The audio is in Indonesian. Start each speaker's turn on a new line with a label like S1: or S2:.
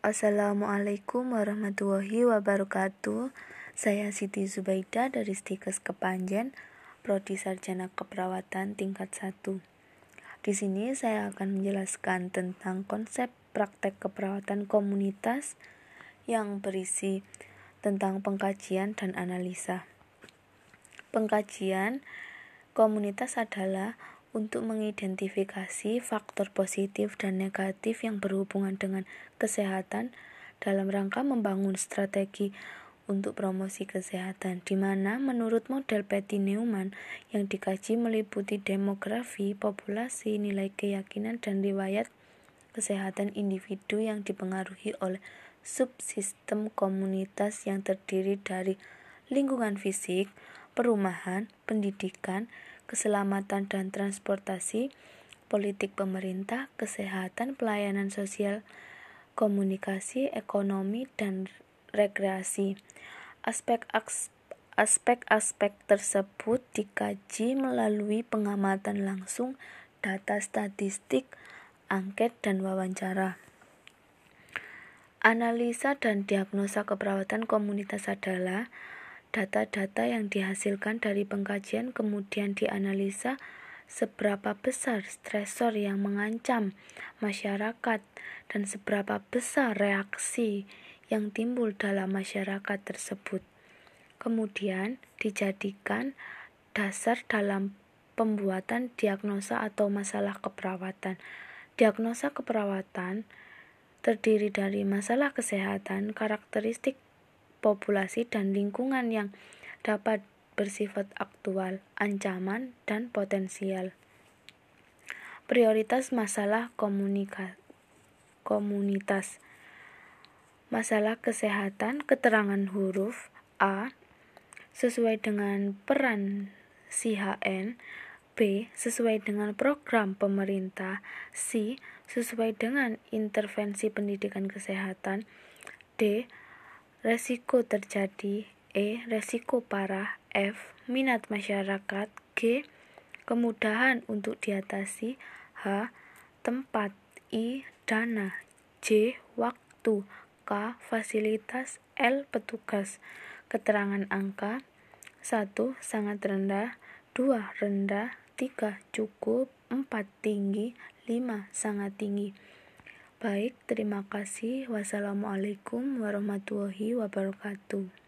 S1: Assalamualaikum warahmatullahi wabarakatuh. Saya Siti Zubaida dari Stikes Kepanjen, Prodi Sarjana Keperawatan tingkat 1. Di sini saya akan menjelaskan tentang konsep praktek keperawatan komunitas yang berisi tentang pengkajian dan analisa. Pengkajian komunitas adalah untuk mengidentifikasi faktor positif dan negatif yang berhubungan dengan kesehatan dalam rangka membangun strategi untuk promosi kesehatan, di mana menurut model Patty Newman yang dikaji meliputi demografi, populasi, nilai keyakinan, dan riwayat kesehatan individu yang dipengaruhi oleh subsistem komunitas yang terdiri dari lingkungan fisik, perumahan, pendidikan, keselamatan dan transportasi, politik pemerintah, kesehatan, pelayanan sosial, komunikasi, ekonomi, dan rekreasi. Aspek-aspek tersebut dikaji melalui pengamatan langsung, data statistik, angket, dan wawancara. Analisa dan diagnosa keperawatan komunitas adalah Data-data yang dihasilkan dari pengkajian kemudian dianalisa seberapa besar stresor yang mengancam masyarakat dan seberapa besar reaksi yang timbul dalam masyarakat tersebut. Kemudian dijadikan dasar dalam pembuatan diagnosa atau masalah keperawatan. Diagnosa keperawatan terdiri dari masalah kesehatan, karakteristik populasi dan lingkungan yang dapat bersifat aktual, ancaman, dan potensial. Prioritas masalah komunitas Masalah kesehatan keterangan huruf A sesuai dengan peran CHN B. Sesuai dengan program pemerintah C. Sesuai dengan intervensi pendidikan kesehatan D resiko terjadi, E. Resiko parah, F. Minat masyarakat, G. Kemudahan untuk diatasi, H. Tempat, I. Dana, J. Waktu, K. Fasilitas, L. Petugas. Keterangan angka 1. Sangat rendah 2. Rendah 3. Cukup 4. Tinggi 5. Sangat tinggi Baik, terima kasih. Wassalamualaikum warahmatullahi wabarakatuh.